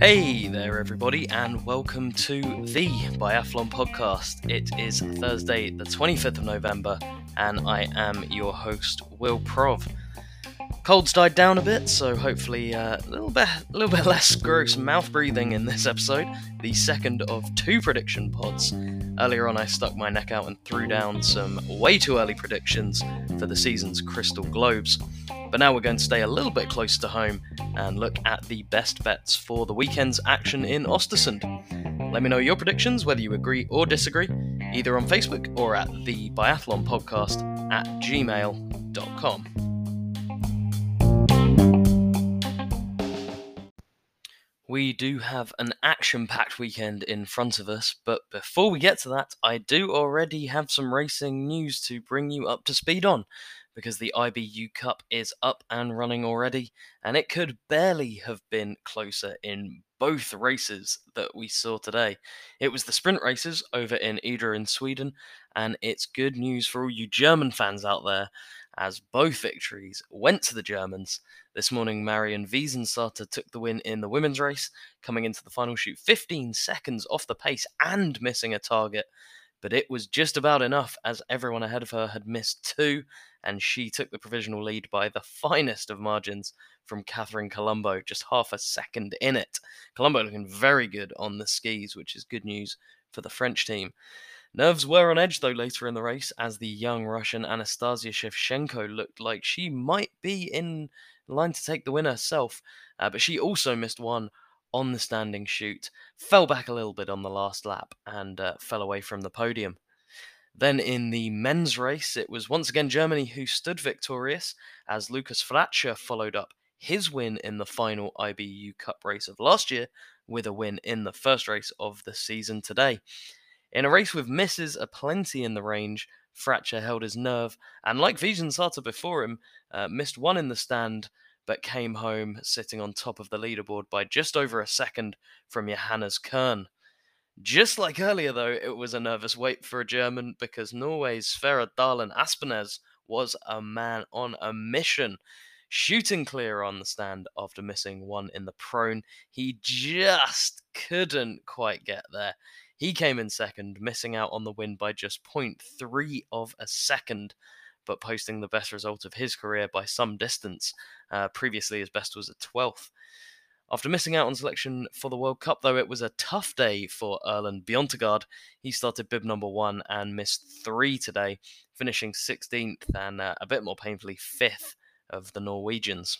Hey there, everybody, and welcome to the Biathlon Podcast. It is Thursday, the 25th of November, and I am your host, Will Prov. Cold's died down a bit, so hopefully uh, a little bit, a little bit less gross mouth breathing in this episode. The second of two prediction pods. Earlier on, I stuck my neck out and threw down some way too early predictions for the season's Crystal Globes. But now we're going to stay a little bit close to home and look at the best bets for the weekend's action in Ostersund. Let me know your predictions, whether you agree or disagree, either on Facebook or at the Biathlon Podcast at gmail.com. We do have an action packed weekend in front of us, but before we get to that, I do already have some racing news to bring you up to speed on because the IBU Cup is up and running already, and it could barely have been closer in both races that we saw today. It was the sprint races over in Idre in Sweden, and it's good news for all you German fans out there, as both victories went to the Germans. This morning, Marion Wiesensarter took the win in the women's race, coming into the final shoot 15 seconds off the pace and missing a target but it was just about enough as everyone ahead of her had missed two, and she took the provisional lead by the finest of margins from Catherine Colombo, just half a second in it. Colombo looking very good on the skis, which is good news for the French team. Nerves were on edge though later in the race as the young Russian Anastasia Shevchenko looked like she might be in line to take the win herself, uh, but she also missed one on the standing shoot, fell back a little bit on the last lap, and uh, fell away from the podium. Then in the men's race, it was once again Germany who stood victorious as Lucas Fratzscher followed up his win in the final IBU Cup race of last year with a win in the first race of the season today. In a race with misses aplenty in the range, Fratzscher held his nerve and, like Wiesensarter before him, uh, missed one in the stand but came home sitting on top of the leaderboard by just over a second from Johannes Kern. Just like earlier, though, it was a nervous wait for a German because Norway's Sverre Dahlen Aspenes was a man on a mission. Shooting clear on the stand after missing one in the prone, he just couldn't quite get there. He came in second, missing out on the win by just 0.3 of a second but posting the best result of his career by some distance. Uh, previously, his best was a 12th. After missing out on selection for the World Cup, though, it was a tough day for Erlend Bjøntegaard. He started bib number one and missed three today, finishing 16th and uh, a bit more painfully fifth of the Norwegians.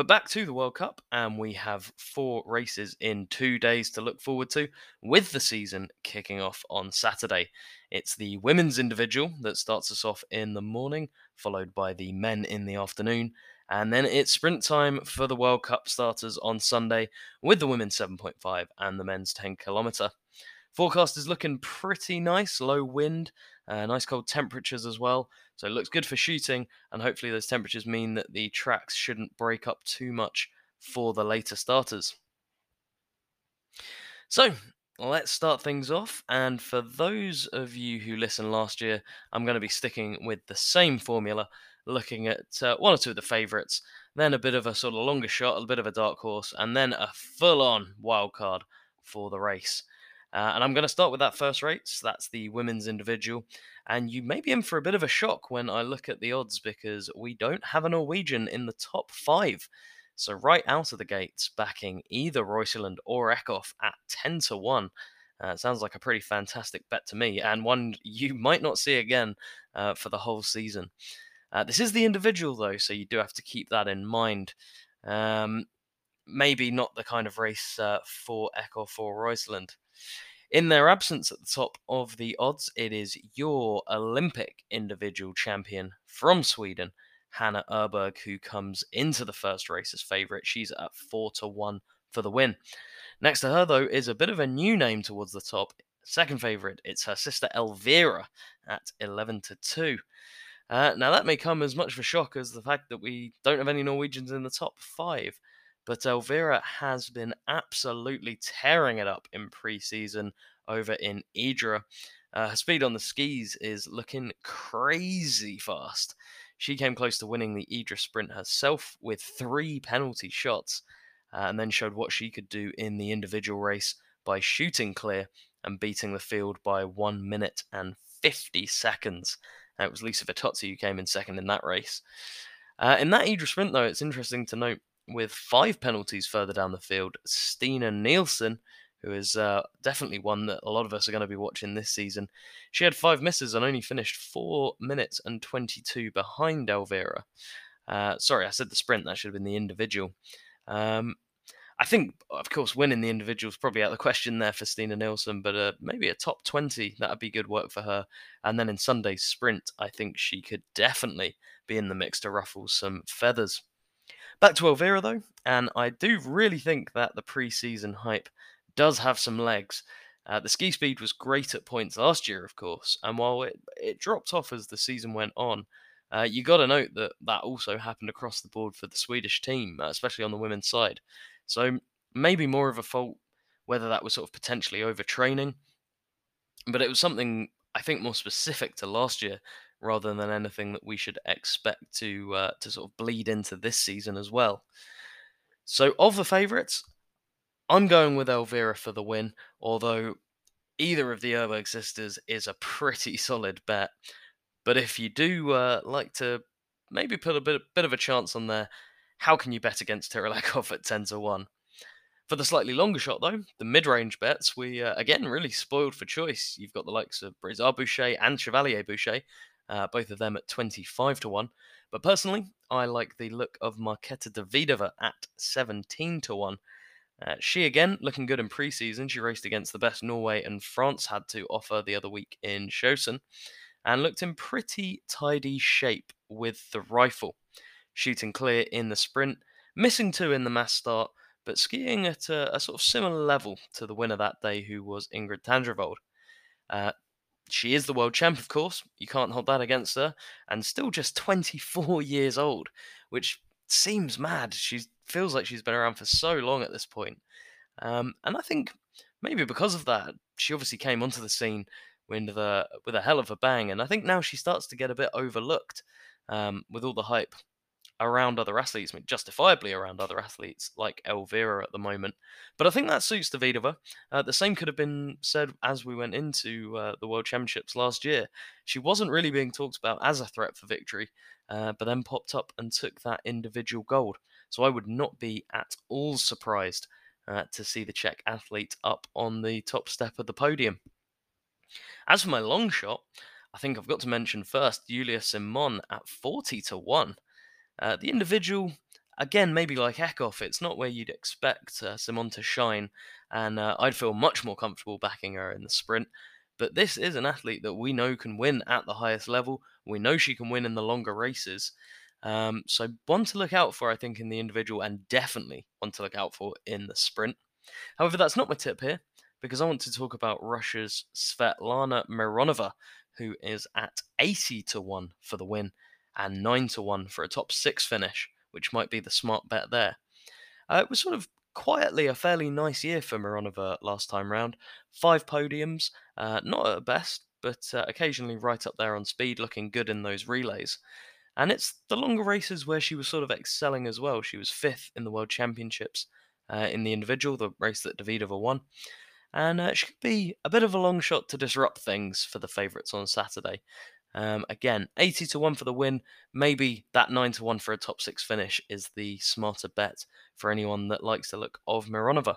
But back to the World Cup, and we have four races in two days to look forward to, with the season kicking off on Saturday. It's the women's individual that starts us off in the morning, followed by the men in the afternoon, and then it's sprint time for the World Cup starters on Sunday, with the women's 7.5 and the men's 10 kilometre. Forecast is looking pretty nice, low wind, uh, nice cold temperatures as well. So it looks good for shooting, and hopefully those temperatures mean that the tracks shouldn't break up too much for the later starters. So let's start things off. And for those of you who listened last year, I'm going to be sticking with the same formula, looking at uh, one or two of the favourites, then a bit of a sort of longer shot, a bit of a dark horse, and then a full on wild card for the race. Uh, and I'm going to start with that first race. That's the women's individual. And you may be in for a bit of a shock when I look at the odds because we don't have a Norwegian in the top five. So, right out of the gates, backing either Røiseland or Eckhoff at 10 to 1. Uh, sounds like a pretty fantastic bet to me, and one you might not see again uh, for the whole season. Uh, this is the individual, though, so you do have to keep that in mind. Um, maybe not the kind of race uh, for Eckhoff or Røiseland. In their absence at the top of the odds, it is your Olympic individual champion from Sweden, Hanna Öberg, who comes into the first race as favourite. She's at 4 to 1 for the win. Next to her, though, is a bit of a new name towards the top. Second favourite, it's her sister Elvira at 11 to 2. Uh, now, that may come as much of a shock as the fact that we don't have any Norwegians in the top five. But Elvira has been absolutely tearing it up in pre-season over in Idre. Uh, her speed on the skis is looking crazy fast. she came close to winning the Idre sprint herself with three penalty shots, uh, and then showed what she could do in the individual race by shooting clear and beating the field by one minute and 50 seconds. Uh, it was Lisa Vitozzi who came in second in that race. Uh, in that Idre sprint, though, it's interesting to note with five penalties further down the field, Stina Nilsson, who is uh, definitely one that a lot of us are going to be watching this season, she had five misses and only finished four minutes and 22 behind Elvira. Uh, sorry, I said the sprint, that should have been the individual. Um, I think, of course, winning the individual is probably out of the question there for Stina Nilsson, but uh, maybe a top 20, that would be good work for her. And then in Sunday's sprint, I think she could definitely be in the mix to ruffle some feathers. Back to Elvira, though, and I do really think that the pre season hype does have some legs. Uh, the ski speed was great at points last year, of course, and while it, it dropped off as the season went on, uh, you got to note that that also happened across the board for the Swedish team, uh, especially on the women's side. So maybe more of a fault whether that was sort of potentially overtraining, but it was something I think more specific to last year rather than anything that we should expect to uh, to sort of bleed into this season as well. So of the favourites, I'm going with Elvira for the win, although either of the Öberg sisters is a pretty solid bet. But if you do uh, like to maybe put a bit, bit of a chance on there, how can you bet against Tiril Eckhoff at 10 to 1? For the slightly longer shot, though, the mid range bets, we uh, again really spoiled for choice. You've got the likes of Braisaz-Bouchet and Chevalier-Bouchet, uh, both of them at 25 to 1. But personally, I like the look of Marketa Davidova at 17 to 1. Uh, she again looking good in pre-season. She raced against the best Norway and France had to offer the other week in Schosen, and looked in pretty tidy shape with the rifle shooting clear in the sprint, missing two in the mass start, but skiing at a, a sort of similar level to the winner that day, who was Ingrid Tandrevold. Uh, she is the world champ, of course. You can't hold that against her, and still just 24 years old, which seems mad. She feels like she's been around for so long at this point. Um, and I think maybe because of that, she obviously came onto the scene with a with a hell of a bang, and I think now she starts to get a bit overlooked um, with all the hype around other athletes, I mean, justifiably around other athletes like Elvira at the moment. But I think that suits Davidova. Uh, the same could have been said as we went into uh, the World Championships last year. She wasn't really being talked about as a threat for victory, uh, but then popped up and took that individual gold. So I would not be at all surprised uh, to see the Czech athlete up on the top step of the podium. As for my long shot, I think I've got to mention first Julia Simon at 40 to 1. Uh, the individual, again, maybe like Eckhoff, it's not where you'd expect uh, Simon to shine, and uh, I'd feel much more comfortable backing her in the sprint. But this is an athlete that we know can win at the highest level. We know she can win in the longer races. Um, so one to look out for, I think, in the individual, and definitely one to look out for in the sprint. However, that's not my tip here, because I want to talk about Russia's Svetlana Mironova, who is at 80 to 1 for the win and 9 to 1 for a top 6 finish, which might be the smart bet there. Uh, it was sort of quietly a fairly nice year for Mironova last time round. Five podiums, uh, not at best, but uh, occasionally right up there on speed, looking good in those relays. And it's the longer races where she was sort of excelling as well. She was fifth in the World Championships uh, in the individual, the race that Davidova won. And uh, she could be a bit of a long shot to disrupt things for the favourites on Saturday. Um, again, 80 to 1 for the win. Maybe that 9 to 1 for a top 6 finish is the smarter bet for anyone that likes the look of Mironova.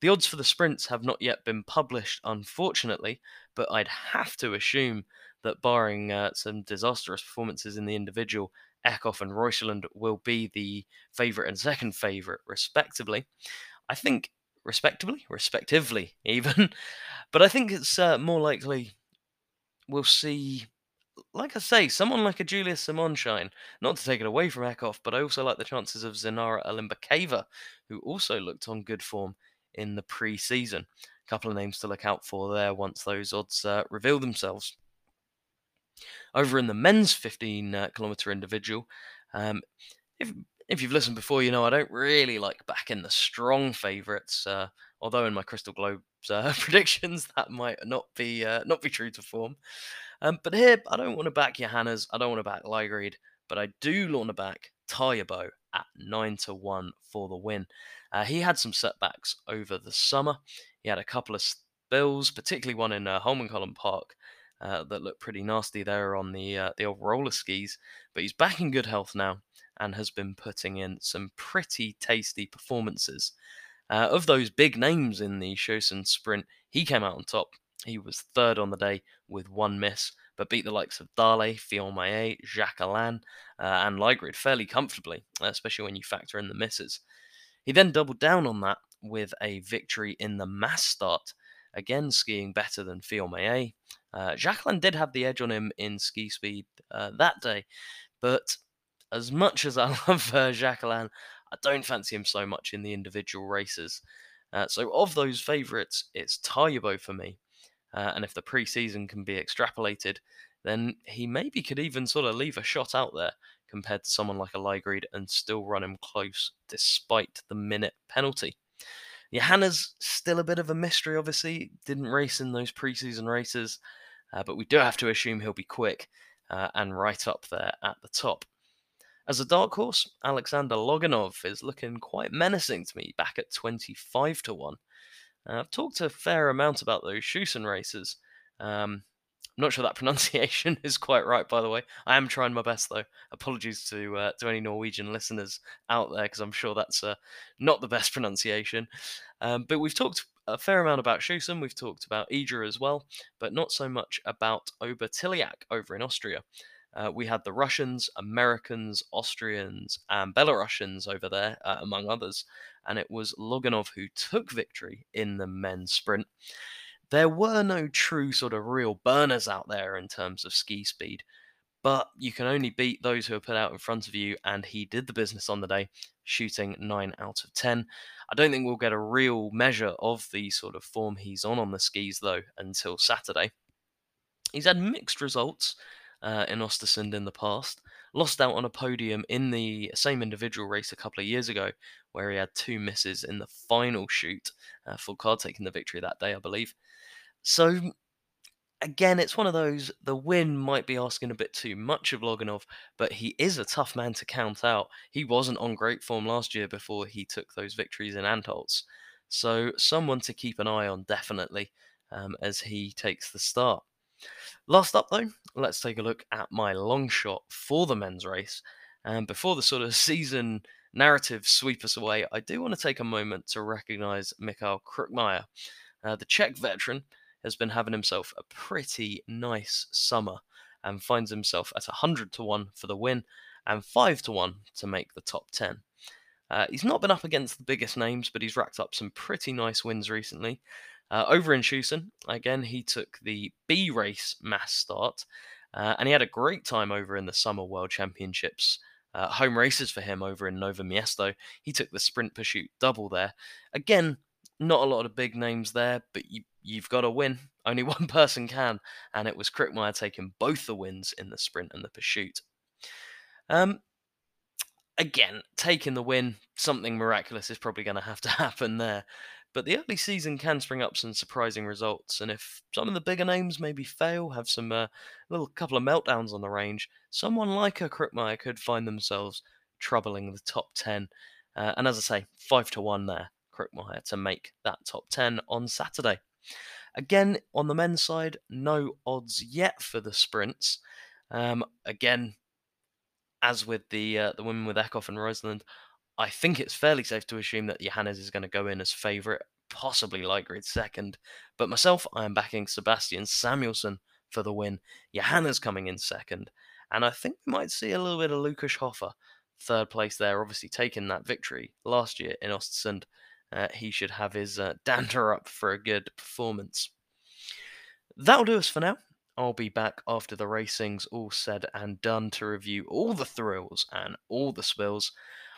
The odds for the sprints have not yet been published, unfortunately, but I'd have to assume that, barring uh, some disastrous performances in the individual, Eckhoff and Røiseland will be the favourite and second favourite, respectively. I think, respectively, respectively, even, but I think it's uh, more likely we'll see, like I say, someone like a Julia Simon shine. Not to take it away from Eckhoff, but I also like the chances of Dzinara Alimbekava, who also looked on good form in the pre-season. A couple of names to look out for there once those odds uh, reveal themselves. Over in the men's 15 uh, kilometer individual, um, if if you've listened before, you know I don't really like backing the strong favourites. Uh, although in my Crystal Globes uh, predictions that might not be uh, not be true to form. Um, but here, I don't want to back Johannes, I don't want to back Lægreid, but I do want to back Tarjei Bø at 9 to 1 for the win. Uh, he had some setbacks over the summer. He had a couple of spills, particularly one in uh, Holmenkollen Park, uh, that looked pretty nasty there on the uh, the old roller skis. But he's back in good health now and has been putting in some pretty tasty performances. Uh, of those big names in the Schussen sprint, he came out on top. He was third on the day with one miss, but beat the likes of Dale, Fillon-Maillet, Jacquelin, uh, and Lægreid fairly comfortably, especially when you factor in the misses. He then doubled down on that with a victory in the mass start, again skiing better than Fillon-Maillet. Uh, Jacquelin did have the edge on him in ski speed uh, that day, but as much as I love uh, Jacquelin, I don't fancy him so much in the individual races. Uh, so, of those favourites, it's Tarjei Bø for me. Uh, and if the pre-season can be extrapolated, then he maybe could even sort of leave a shot out there compared to someone like a Lægreid and still run him close despite the minute penalty. Johannes still a bit of a mystery, obviously. Didn't race in those pre-season races, uh, but we do have to assume he'll be quick uh, and right up there at the top. As a dark horse, Alexander Loginov is looking quite menacing to me, back at 25 to 1. Uh, I've talked a fair amount about those Schussen races. Um, I'm not sure that pronunciation is quite right, by the way. I am trying my best, though. Apologies to uh, to any Norwegian listeners out there, because I'm sure that's uh, not the best pronunciation. Um, but we've talked a fair amount about Schussen. We've talked about Idre as well, but not so much about Obertilliach over in Austria. Uh, we had the Russians, Americans, Austrians, and Belarusians over there, uh, among others, and it was Loginov who took victory in the men's sprint. There were no true sort of real burners out there in terms of ski speed, but you can only beat those who are put out in front of you, and he did the business on the day, shooting 9 out of 10. I don't think we'll get a real measure of the sort of form he's on on the skis, though, until Saturday. He's had mixed results uh, in Ostersund in the past. Lost out on a podium in the same individual race a couple of years ago, where he had two misses in the final shoot. Uh, Fourcade taking the victory that day, I believe. So again, it's one of those. The win might be asking a bit too much of Loginov, but he is a tough man to count out. He wasn't on great form last year before he took those victories in Antholz. So someone to keep an eye on definitely um, as he takes the start. Last up, though, let's take a look at my long shot for the men's race. And before the sort of season narrative sweep us away, I do want to take a moment to recognise Mikhail Krukmeyer. Uh, the Czech veteran has been having himself a pretty nice summer and finds himself at 100 to 1 for the win and 5 to 1 to make the top 10. Uh, he's not been up against the biggest names, but he's racked up some pretty nice wins recently. Uh, over in Schussen, again, he took the B race mass start, uh, and he had a great time over in the Summer World Championships. Uh, home races for him over in Nové Město. He took the sprint pursuit double there. Again, not a lot of big names there, but you, you've got to win. Only one person can, and it was Krukmeyer taking both the wins in the sprint and the pursuit. Um, again, taking the win, something miraculous is probably going to have to happen there. But the early season can spring up some surprising results, and if some of the bigger names maybe fail, have some uh, little couple of meltdowns on the range, someone like a Krukmeyer could find themselves troubling the top 10. Uh, and as I say, 5 to 1 there, Krukmeyer to make that top 10 on Saturday. Again, on the men's side, no odds yet for the sprints. Um, again, as with the uh, the women with Eckhoff and Røiseland, I think it's fairly safe to assume that Johannes is going to go in as favourite, possibly Lægreid second. But myself, I am backing Sebastian Samuelsson for the win. Johannes coming in second. And I think we might see a little bit of Lukas Hofer, third place there, obviously taking that victory last year in Ostersund. Uh, he should have his uh, dander up for a good performance. That'll do us for now. I'll be back after the racing's all said and done to review all the thrills and all the spills.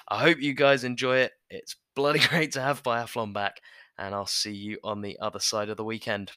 I hope you guys enjoy it. It's bloody great to have Biathlon back, and I'll see you on the other side of the weekend.